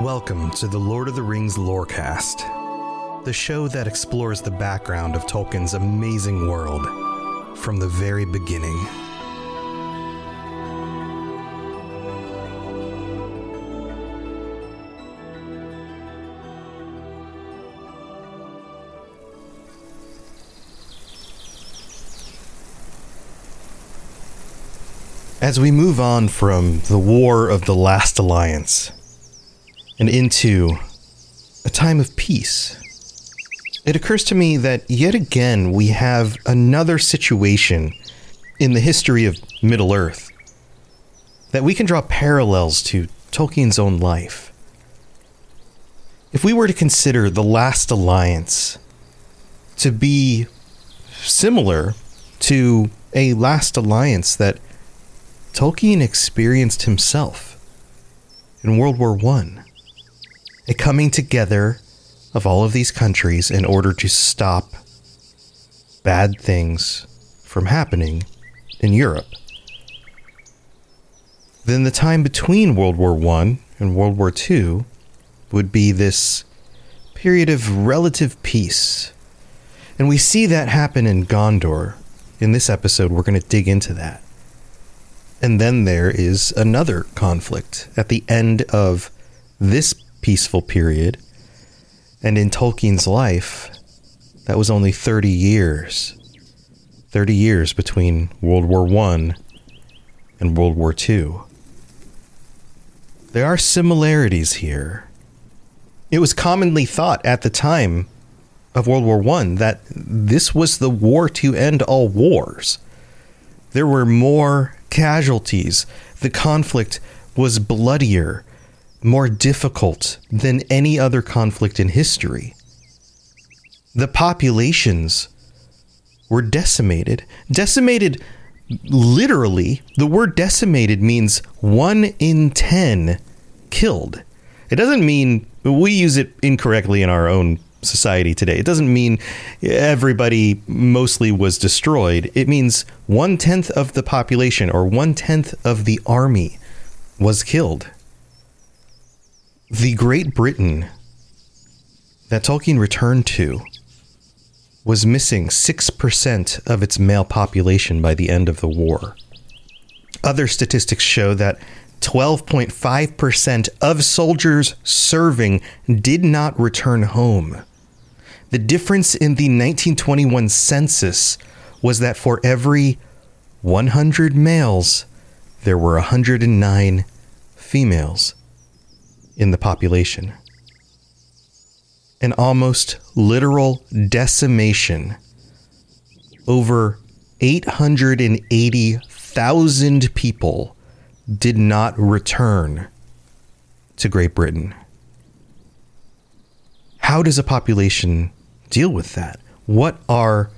Welcome to the Lord of the Rings Lorecast, the show that explores the background of Tolkien's amazing world from the very beginning. As we move on from the War of the Last Alliance and into a time of peace, it occurs to me that yet again we have another situation in the history of Middle Earth that we can draw parallels to Tolkien's own life. If we were to consider the Last Alliance to be similar to a last alliance that Tolkien experienced himself in World War I. A coming together of all of these countries in order to stop bad things from happening in Europe. Then the time between World War I and World War II would be this period of relative peace. And we see that happen in Gondor. In this episode, we're going to dig into that. And then there is another conflict at the end of this peaceful period. And in Tolkien's life, that was only 30 years. 30 years between World War I and World War II. There are similarities here. It was commonly thought at the time of World War I that this was the war to end all wars. There were more casualties. The conflict was bloodier, more difficult than any other conflict in history. The populations were decimated. Decimated, literally, the word decimated means one in ten killed. It doesn't mean we use it incorrectly in our own society today. It doesn't mean everybody mostly was destroyed. It means one tenth of the population or one tenth of the army was killed. The Great Britain that Tolkien returned to was missing 6% of its male population by the end of the war. Other statistics show that 12.5% of soldiers serving did not return home. The difference in the 1921 census was that for every 100 males, there were 109 females in the population. An almost literal decimation. Over 880,000 people did not return to Great Britain. How does a population deal with that? What are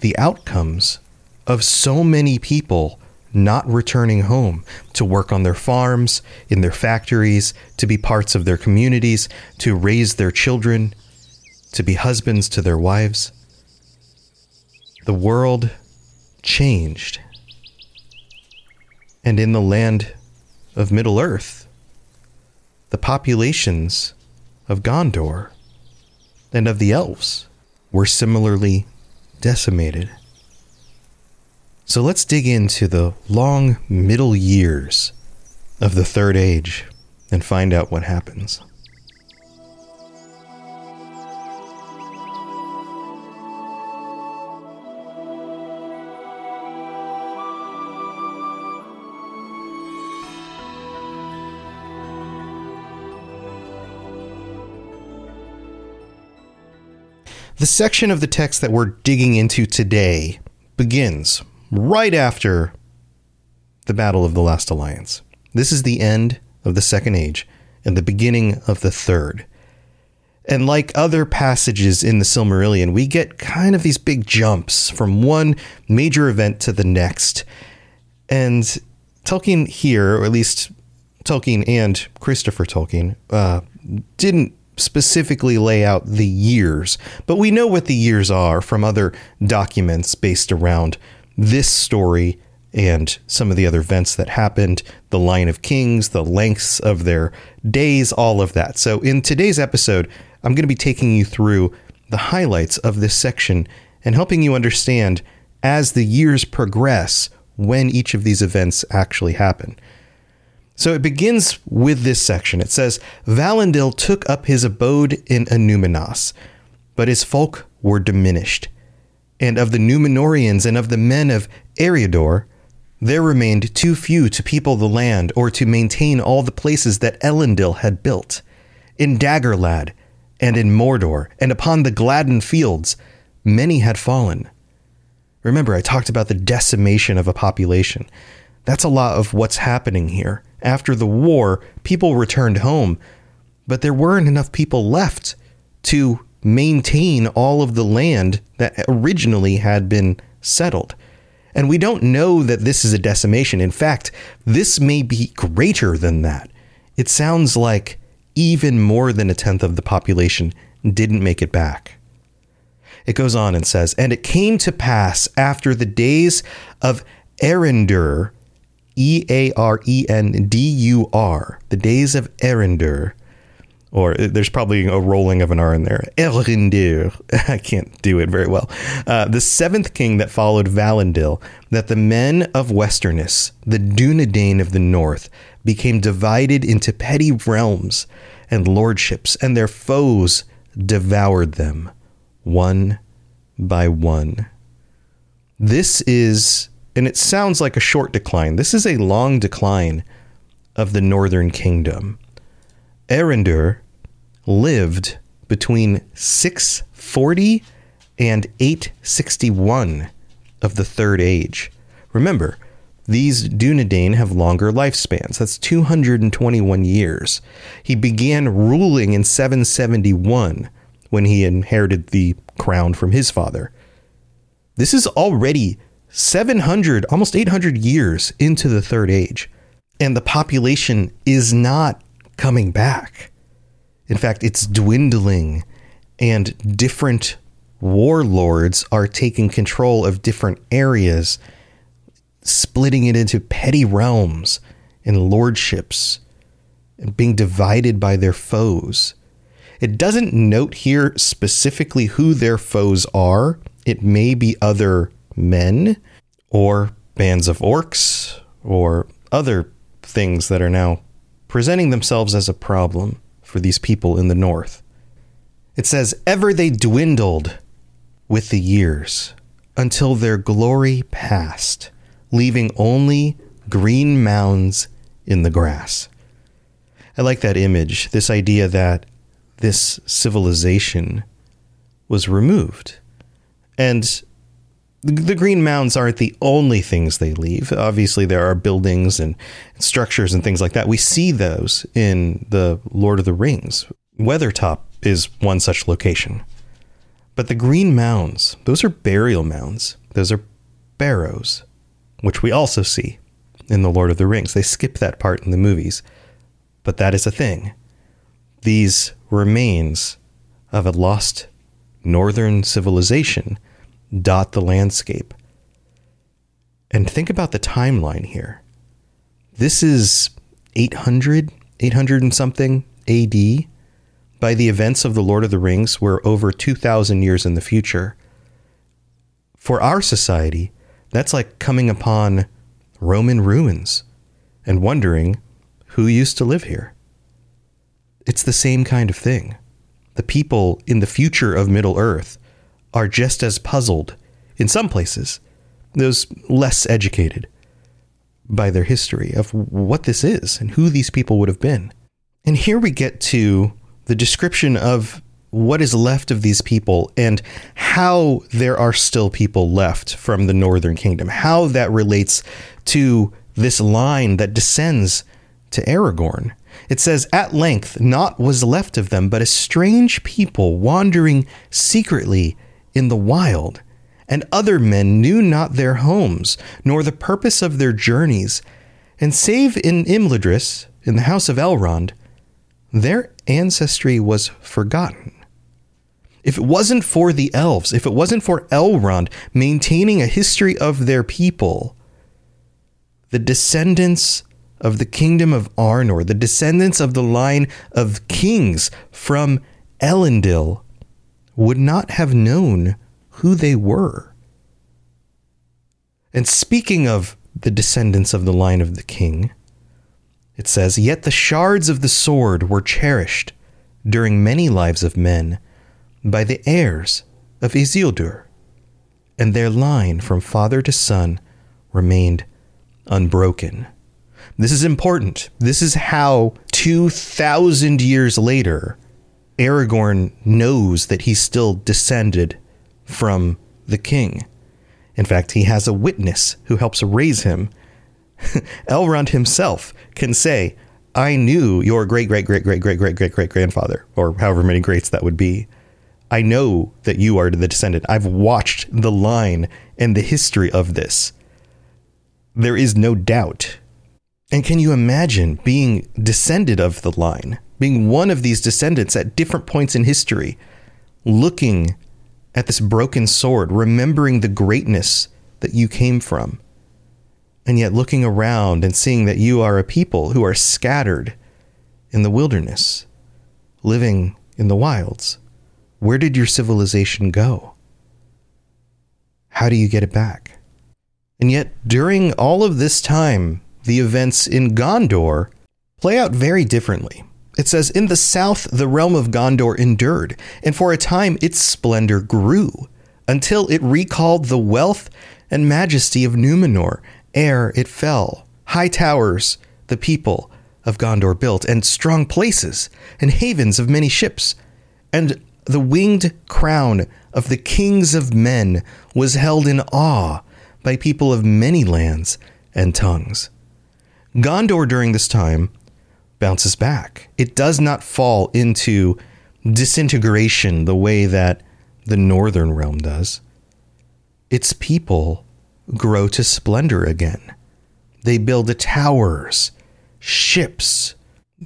the outcomes of so many people not returning home to work on their farms, in their factories, to be parts of their communities, to raise their children, to be husbands to their wives? The world changed. And in the land of Middle Earth, the populations of Gondor and of the elves were similarly decimated. So let's dig into the long middle years of the Third Age and find out what happens. The section of the text that we're digging into today begins right after the Battle of the Last Alliance. This is the end of the Second Age and the beginning of the Third. And like other passages in the Silmarillion, we get kind of these big jumps from one major event to the next. And Tolkien here, or at least Tolkien and Christopher Tolkien, uh, didn't specifically lay out the years, but we know what the years are from other documents based around this story and some of the other events that happened, the line of kings, the lengths of their days, all of that. So, in today's episode, I'm going to be taking you through the highlights of this section and helping you understand as the years progress when each of these events actually happen. So it begins with this section. It says, Valandil took up his abode in Annúminas, but his folk were diminished. And of the Númenóreans and of the men of Eriador, there remained too few to people the land or to maintain all the places that Elendil had built. In Dagorlad and in Mordor and upon the Gladden fields, many had fallen. Remember, I talked about the decimation of a population. That's a lot of what's happening here. After the war, people returned home, but there weren't enough people left to maintain all of the land that originally had been settled. And we don't know that this is a decimation. In fact, this may be greater than that. It sounds like even more than a tenth of the population didn't make it back. It goes on and says, And it came to pass after the days of Earendur, E A R E N D U R, the days of Earendur, or there's probably a rolling of an R in there. Earendur. I can't do it very well. Uh, the seventh king that followed Valandil, that the men of Westerness, the Dunedain of the north, became divided into petty realms and lordships, and their foes devoured them one by one. This is, and it sounds like a short decline, this is a long decline of the northern kingdom. Earendur lived between 640 and 861 of the Third Age. Remember, these Dunedain have longer lifespans. That's 221 years. He began ruling in 771 when he inherited the crown from his father. This is already 700, almost 800 years into the Third Age, and the population is not coming back. In fact, it's dwindling, and different warlords are taking control of different areas, splitting it into petty realms and lordships, and being divided by their foes. It doesn't note here specifically who their foes are. It may be other men or bands of orcs or other things that are now presenting themselves as a problem for these people in the north. It says, Ever they dwindled with the years until their glory passed, leaving only green mounds in the grass. I like that image, this idea that this civilization was removed. And the green mounds aren't the only things they leave. Obviously, there are buildings and structures and things like that. We see those in the Lord of the Rings. Weathertop is one such location. But the green mounds, those are burial mounds. Those are barrows, which we also see in the Lord of the Rings. They skip that part in the movies, but that is a thing. These remains of a lost northern civilization dot the landscape. And think about the timeline here. This is 800, 800 and something AD. By the events of The Lord of the Rings, we're over 2,000 years in the future. For our society, that's like coming upon Roman ruins and wondering who used to live here. It's the same kind of thing. The people in the future of Middle Earth are just as puzzled, in some places, those less educated, by their history of what this is and who these people would have been. And here we get to the description of what is left of these people and how there are still people left from the northern kingdom, how that relates to this line that descends to Aragorn. It says, At length, naught was left of them but a strange people wandering secretly in the wild, and other men knew not their homes, nor the purpose of their journeys, and save in Imladris, in the house of Elrond, their ancestry was forgotten. If it wasn't for the elves, if it wasn't for Elrond maintaining a history of their people, the descendants of the kingdom of Arnor, the descendants of the line of kings from Elendil, would not have known who they were. And speaking of the descendants of the line of the king, it says, Yet the shards of the sword were cherished during many lives of men by the heirs of Isildur, and their line from father to son remained unbroken. This is important. This is how 2,000 years later, Aragorn knows that he's still descended from the king. In fact, he has a witness who helps raise him. Elrond himself can say, I knew your great, great, great, great, great, great, great, great grandfather, or however many greats that would be. I know that you are the descendant. I've watched the line and the history of this. There is no doubt. And can you imagine being descended of the line, being one of these descendants at different points in history, looking at this broken sword, remembering the greatness that you came from, and yet looking around and seeing that you are a people who are scattered in the wilderness, living in the wilds. Where did your civilization go? How do you get it back? And yet, during all of this time, the events in Gondor play out very differently. It says, In the south, the realm of Gondor endured, and for a time its splendor grew, until it recalled the wealth and majesty of Numenor ere it fell. High towers the people of Gondor built, and strong places, and havens of many ships. And the winged crown of the kings of men was held in awe by people of many lands and tongues. Gondor during this time bounces back. It does not fall into disintegration the way that the northern realm does. Its people grow to splendor again. They build towers, ships,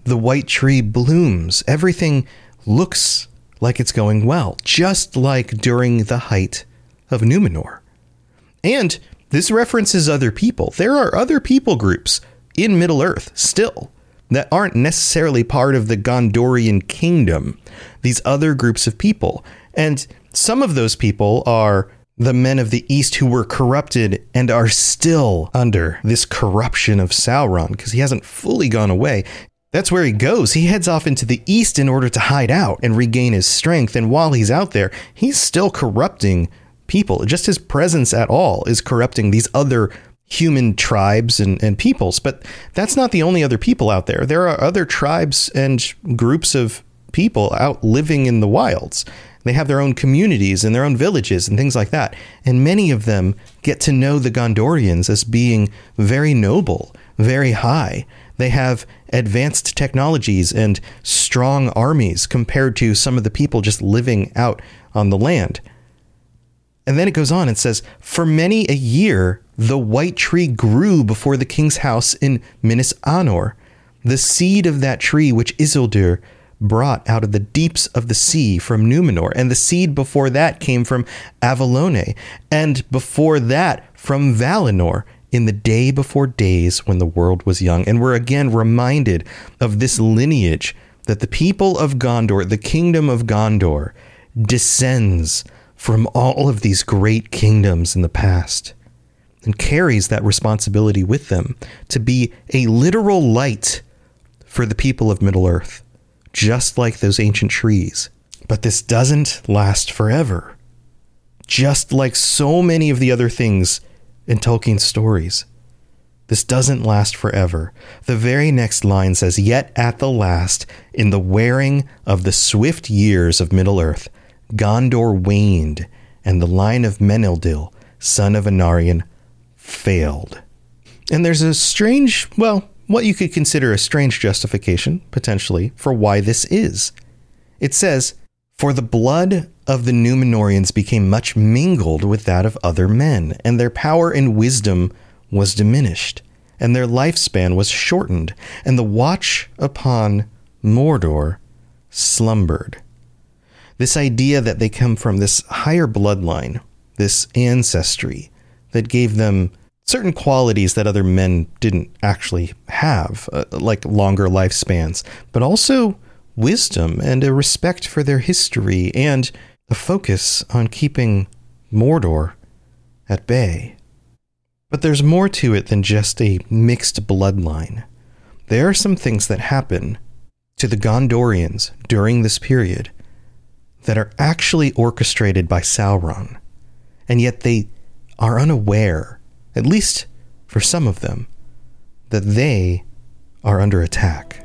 the white tree blooms. Everything looks like it's going well, just like during the height of Numenor. And this references other people. There are other people groups in Middle Earth still that aren't necessarily part of the Gondorian kingdom, these other groups of people. And some of those people are the men of the East who were corrupted and are still under this corruption of Sauron because he hasn't fully gone away. That's where he goes. He heads off into the east in order to hide out and regain his strength. And while he's out there, he's still corrupting people. Just his presence at all is corrupting these other human tribes and, and peoples. But that's not the only other people out there. There are other tribes and groups of people out living in the wilds. They have their own communities and their own villages and things like that. And many of them get to know the Gondorians as being very noble, very high. They have advanced technologies and strong armies compared to some of the people just living out on the land. And then it goes on and says, For many a year, the white tree grew before the king's house in Minas Anor, the seed of that tree which Isildur brought out of the deeps of the sea from Numenor. And the seed before that came from Avallone, and before that from Valinor in the day before days when the world was young. And we're again reminded of this lineage that the people of Gondor, the kingdom of Gondor, descends from all of these great kingdoms in the past and carries that responsibility with them to be a literal light for the people of Middle Earth, just like those ancient trees. But this doesn't last forever. Just like so many of the other things in Tolkien's stories. This doesn't last forever. The very next line says, Yet at the last, in the wearing of the swift years of Middle Earth, Gondor waned, and the line of Meneldil, son of Anarion, failed. And there's a strange, well, what you could consider a strange justification, potentially, for why this is. It says, For the blood of the Numenoreans became much mingled with that of other men, and their power and wisdom was diminished, and their lifespan was shortened, and the watch upon Mordor slumbered. This idea that they come from this higher bloodline, this ancestry that gave them certain qualities that other men didn't actually have, uh, like longer lifespans, but also wisdom and a respect for their history and a focus on keeping Mordor at bay. But there's more to it than just a mixed bloodline. There are some things that happen to the Gondorians during this period that are actually orchestrated by Sauron, and yet they are unaware, at least for some of them, that they are under attack.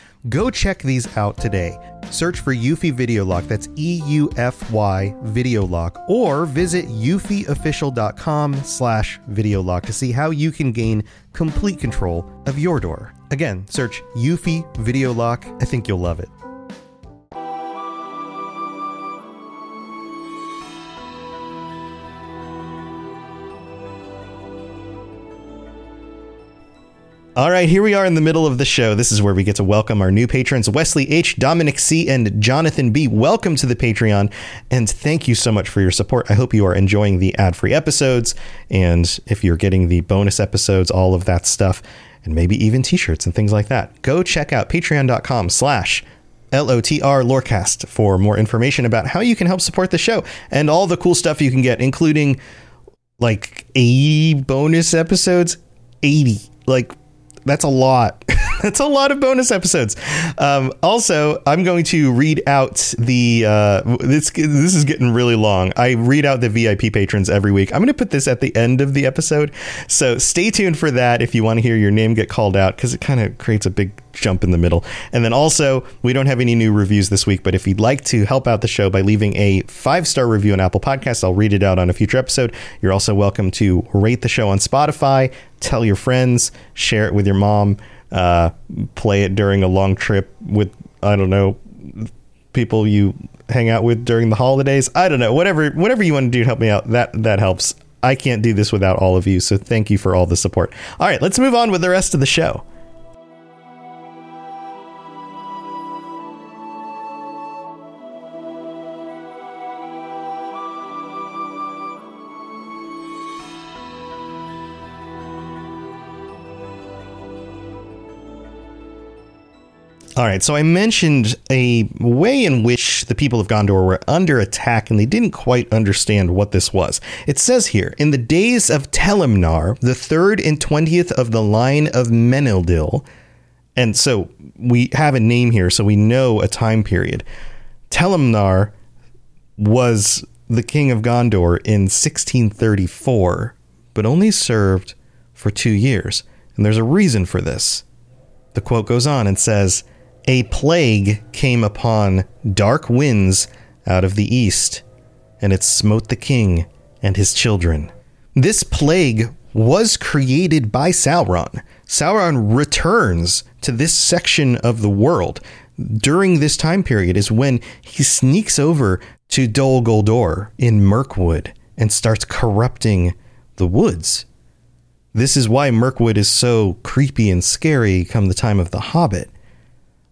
Go check these out today. Search for Eufy Video Lock, that's E U F Y Video Lock, or visit eufyofficial.com slash video lock to see how you can gain complete control of your door. Again, search Eufy Video Lock. I think you'll love it. All right, here we are in the middle of the show. This is where we get to welcome our new patrons, Wesley H., Dominic C., and Jonathan B. Welcome to the Patreon, and thank you so much for your support. I hope you are enjoying the ad-free episodes, and if you're getting the bonus episodes, all of that stuff, and maybe even t-shirts and things like that. Go check out patreon.com slash LOTR Lorecast for more information about how you can help support the show and all the cool stuff you can get, including like 80 bonus episodes. 80. Like that's a lot. that's a lot of bonus episodes. Um, also, I'm going to read out the uh, this. This is getting really long. I read out the VIP patrons every week. I'm going to put this at the end of the episode, so stay tuned for that if you want to hear your name get called out because it kind of creates a big jump in the middle. And then also, we don't have any new reviews this week, but if you'd like to help out the show by leaving a five star review on Apple Podcasts, I'll read it out on a future episode. You're also welcome to rate the show on Spotify, tell your friends, share it with your mom, uh, play it during a long trip with, I don't know, people you hang out with during the holidays. I don't know, whatever, whatever you want to do to help me out, that, that helps. I can't do this without all of you, so thank you for all the support. All right, let's move on with the rest of the show. All right, so I mentioned a way in which the people of Gondor were under attack and they didn't quite understand what this was. It says here, in the days of Telemnar, the third and twentieth of the line of Meneldil, and so we have a name here, so we know a time period. Telemnar was the king of Gondor in 1634, but only served for two years. And there's a reason for this. The quote goes on and says, a plague came upon dark winds out of the east, and it smote the king and his children. This plague was created by Sauron. Sauron returns to this section of the world during this time period is when he sneaks over to Dol Guldur in Mirkwood and starts corrupting the woods. This is why Mirkwood is so creepy and scary come the time of the Hobbit.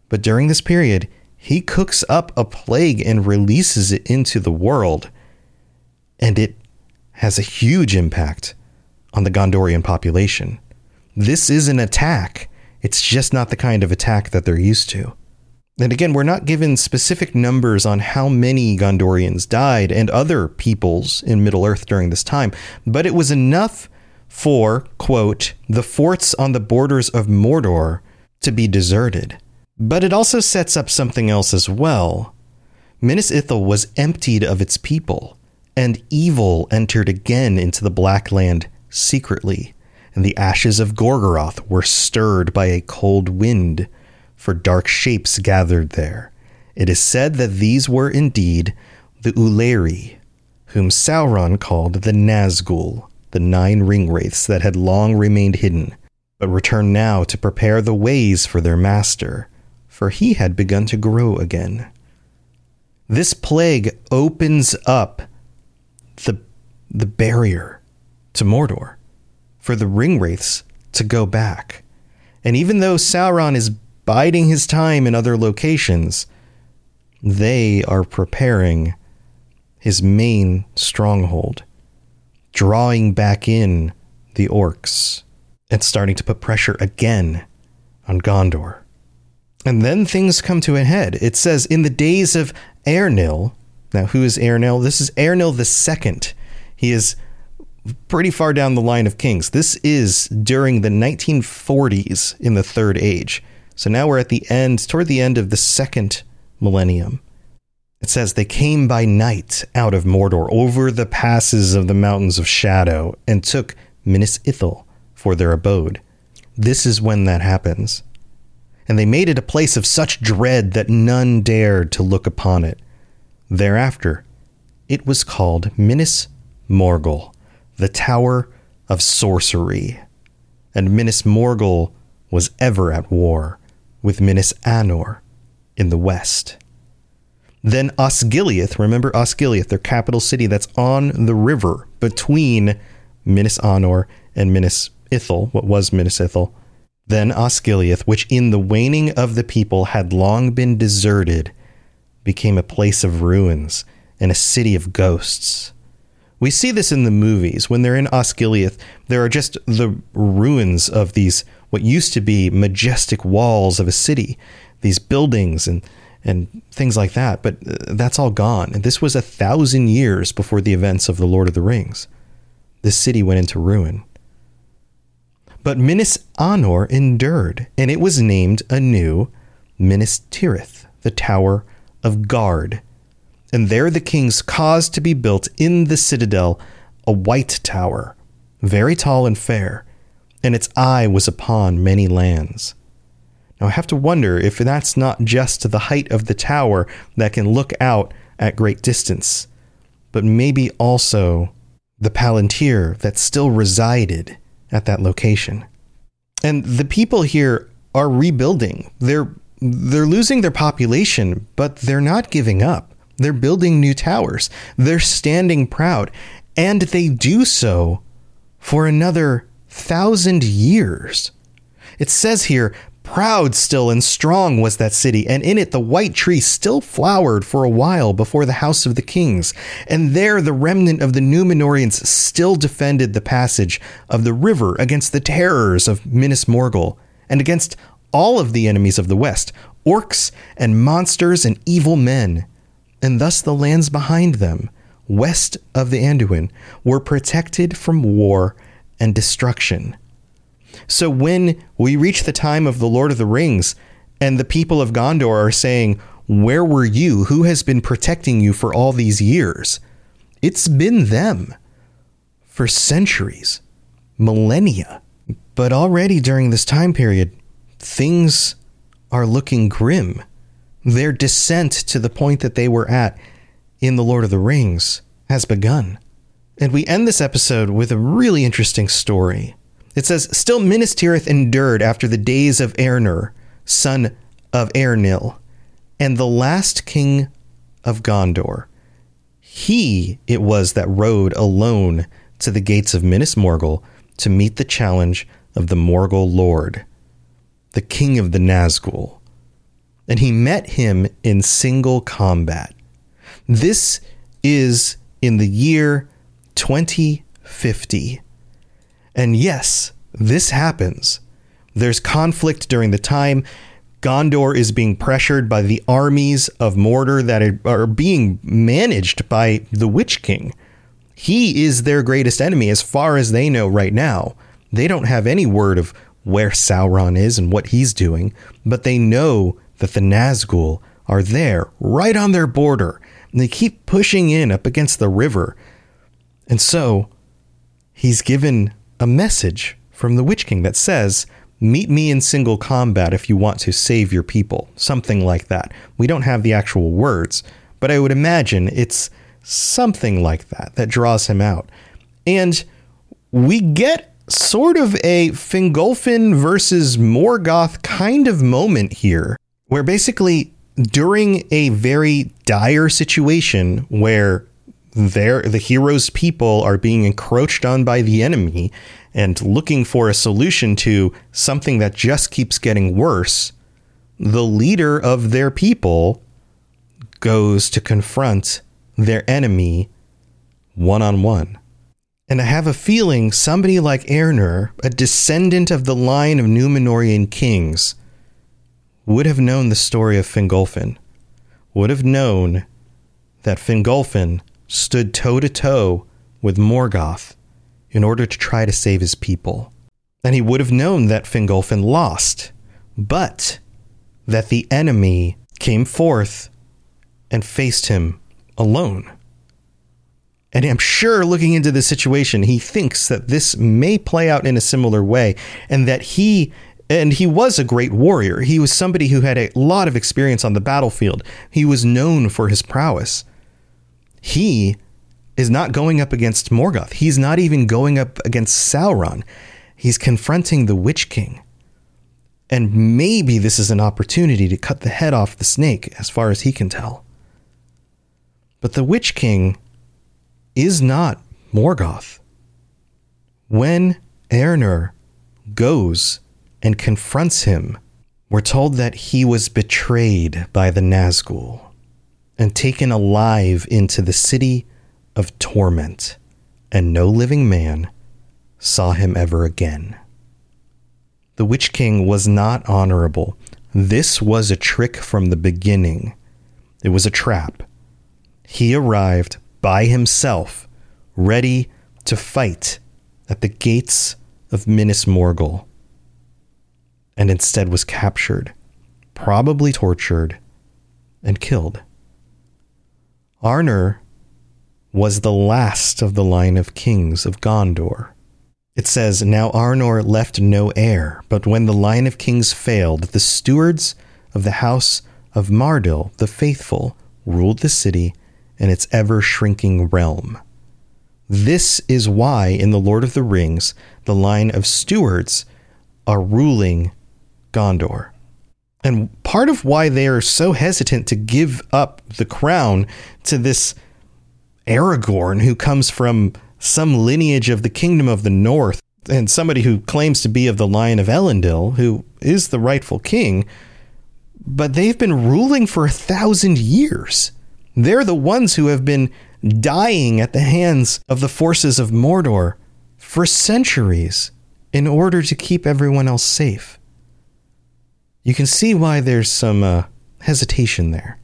But during this period, he cooks up a plague and releases it into the world. And it has a huge impact on the Gondorian population. This is an attack. It's just not the kind of attack that they're used to. And again, we're not given specific numbers on how many Gondorians died and other peoples in Middle Earth during this time, but it was enough for, quote, the forts on the borders of Mordor to be deserted. But it also sets up something else as well. Minas Ithil was emptied of its people, and evil entered again into the Black Land secretly, and the ashes of Gorgoroth were stirred by a cold wind for dark shapes gathered there. It is said that these were indeed the Úlairi, whom Sauron called the Nazgul, the nine ring wraiths that had long remained hidden, but returned now to prepare the ways for their master, for he had begun to grow again. This plague opens up the, the barrier to Mordor for the ring wraiths to go back. And even though Sauron is biding his time in other locations, they are preparing his main stronghold, drawing back in the orcs and starting to put pressure again on Gondor. And then things come to a head. It says, in the days of Eärnil, now who is Eärnil? This is Eärnil the second. He is pretty far down the line of kings. This is during the 1940s in the Third Age. So now we're at the end, toward the end of the second millennium. It says, They came by night out of Mordor over the passes of the mountains of shadow and took Minas Ithil for their abode. This is when that happens. And they made it a place of such dread that none dared to look upon it. Thereafter, it was called Minas Morgul, the Tower of Sorcery. And Minas Morgul was ever at war with Minas Anor in the west. Then Osgiliath, remember Osgiliath, their capital city that's on the river between Minas Anor and Minas Ithil, what was Minas Ithil. Then Osgiliath, which in the waning of the people had long been deserted, became a place of ruins and a city of ghosts. We see this in the movies. When they're in Osgiliath, there are just the ruins of these what used to be majestic walls of a city, these buildings and and things like that. But uh, that's all gone. And this was a thousand years before the events of the Lord of the Rings. This city went into ruin. But Minas Anor endured, and it was named anew Minas Tirith, the Tower of Guard. And there the kings caused to be built in the citadel a white tower, very tall and fair, and its eye was upon many lands. Now I have to wonder if that's not just the height of the tower that can look out at great distance, but maybe also the palantir that still resided at that location. And the people here are rebuilding. They're they're losing their population, but they're not giving up. They're building new towers. They're standing proud, and they do so for another thousand years. It says here, proud still and strong was that city, and in it the white tree still flowered for a while before the house of the kings. And there the remnant of the Numenoreans still defended the passage of the river against the terrors of Minas Morgul, and against all of the enemies of the west, orcs and monsters and evil men. And thus the lands behind them, west of the Anduin, were protected from war and destruction. So when we reach the time of the Lord of the Rings and the people of Gondor are saying, Where were you? Who has been protecting you for all these years? It's been them for centuries, millennia. But already during this time period, things are looking grim. Their descent to the point that they were at in The Lord of the Rings has begun. And we end this episode with a really interesting story. It says, Still Minas Tirith endured after the days of Eärnur, son of Eärnil, and the last king of Gondor. He it was that rode alone to the gates of Minas Morgul to meet the challenge of the Morgul Lord, the king of the Nazgul. And he met him in single combat. This is in the year 2050. And yes, this happens. There's conflict during the time. Gondor is being pressured by the armies of Mordor that are being managed by the Witch King. He is their greatest enemy as far as they know right now. They don't have any word of where Sauron is and what he's doing, but they know that the Nazgul are there, right on their border, and they keep pushing in up against the river. And so, he's given a message from the Witch King that says, Meet me in single combat if you want to save your people. Something like that. We don't have the actual words, but I would imagine it's something like that that draws him out. And we get sort of a Fingolfin versus Morgoth kind of moment here, where basically during a very dire situation where there the hero's people are being encroached on by the enemy and looking for a solution to something that just keeps getting worse, the leader of their people goes to confront their enemy one on one. And I have a feeling somebody like Eärnur, a descendant of the line of Numenorian kings, would have known the story of Fingolfin, would have known that Fingolfin stood toe to toe with Morgoth in order to try to save his people. And he would have known that Fingolfin lost, but that the enemy came forth and faced him alone. And I'm sure looking into the situation, he thinks that this may play out in a similar way and that he and he was a great warrior. He was somebody who had a lot of experience on the battlefield. He was known for his prowess. He is not going up against Morgoth. He's not even going up against Sauron. He's confronting the Witch King. And maybe this is an opportunity to cut the head off the snake, as far as he can tell. But the Witch King is not Morgoth. When Eärnur goes and confronts him, we're told that he was betrayed by the Nazgul and taken alive into the city of torment, and no living man saw him ever again. The Witch King was not honorable. This was a trick from the beginning. It was a trap. He arrived by himself, ready to fight at the gates of Minas Morgul, and instead was captured, probably tortured, and killed. Eärnur was the last of the line of kings of Gondor. It says, Now Eärnur left no heir, but when the line of kings failed, the stewards of the house of Mardil the faithful ruled the city and its ever shrinking realm. This is why in The Lord of the Rings, the line of stewards are ruling Gondor. And part of why they are so hesitant to give up the crown to this Aragorn, who comes from some lineage of the Kingdom of the North, and somebody who claims to be of the line of Elendil, who is the rightful king, but they've been ruling for a thousand years. They're the ones who have been dying at the hands of the forces of Mordor for centuries in order to keep everyone else safe. You can see why there's some uh, hesitation there.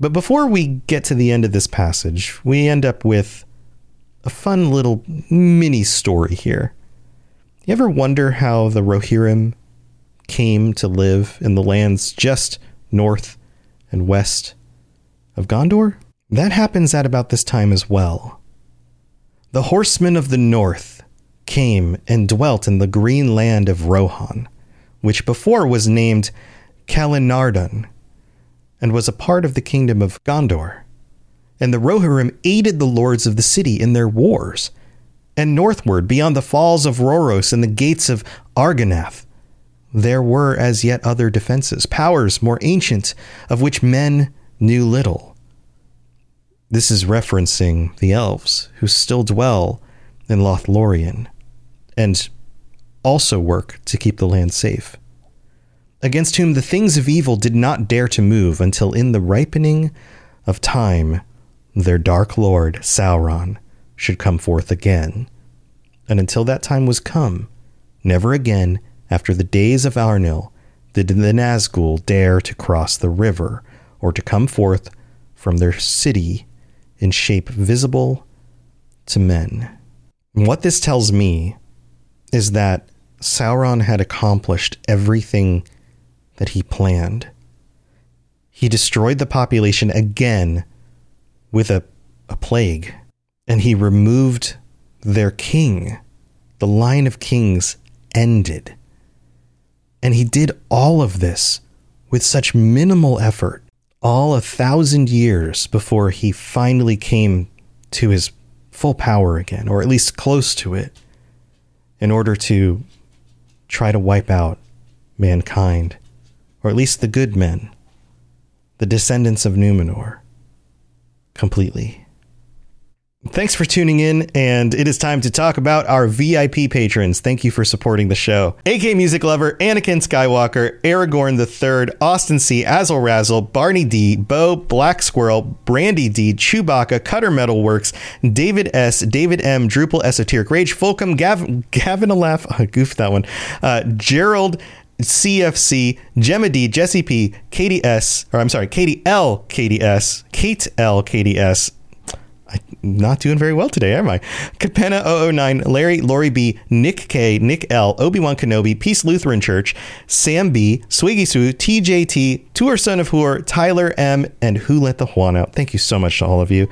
But before we get to the end of this passage, we end up with a fun little mini story here. You ever wonder how the Rohirrim came to live in the lands just north and west of Gondor? That happens at about this time as well. The horsemen of the north came and dwelt in the green land of Rohan, which before was named Calenardhon and was a part of the kingdom of Gondor. And the Rohirrim aided the lords of the city in their wars. And northward, beyond the falls of Rauros and the gates of Argonath, there were as yet other defenses, powers more ancient, of which men knew little. This is referencing the elves, who still dwell in Lothlorien, and also work to keep the land safe against whom the things of evil did not dare to move until in the ripening of time their dark lord Sauron should come forth again. And until that time was come, never again, after the days of Eärnil, did the Nazgul dare to cross the river or to come forth from their city in shape visible to men. What this tells me is that Sauron had accomplished everything that he planned. He destroyed the population again with a, a plague, and he removed their king. The line of kings ended. And he did all of this with such minimal effort, all a thousand years before he finally came to his full power again, or at least close to it, in order to try to wipe out mankind, or at least the good men, the descendants of Numenor, completely. Thanks for tuning in, and it is time to talk about our VIP patrons. Thank you for supporting the show. AK Music Lover, Anakin Skywalker, Aragorn III, Austin C, Azel Razzle, Barney D, Bo, Black Squirrel, Brandy D, Chewbacca, Cutter Metal Works, David S, David M, Drupal Esoteric Rage, Fulcum, Gav- Gavin Alaf, I goofed that one, uh, Gerald, CFC, Gemma D, Jesse P, Katie S, or I'm sorry, Katie L, Katie S, Kate L, Katie S, not doing very well today, am I? Capenna 009, Larry, Lori B, Nick K, Nick L, Obi-Wan Kenobi, Peace Lutheran Church, Sam B, Swiggy Sue, TJT, Tuor Son of Huor, Tyler M, and Who Let the Juan Out. Thank you so much to all of you.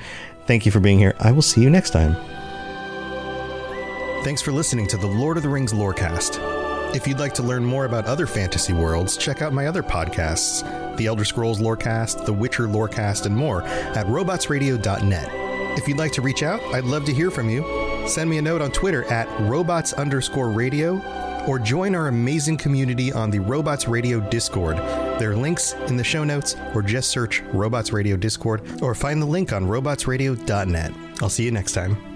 Thank you for being here. I will see you next time. Thanks for listening to the Lord of the Rings Lorecast. If you'd like to learn more about other fantasy worlds, check out my other podcasts, The Elder Scrolls Lorecast, The Witcher Lorecast, and more at robotsradio.net. If you'd like to reach out, I'd love to hear from you. Send me a note on Twitter at robots underscore radio or join our amazing community on the Robots Radio Discord. There are links in the show notes, or just search Robots Radio Discord, or find the link on robotsradio.net. I'll see you next time.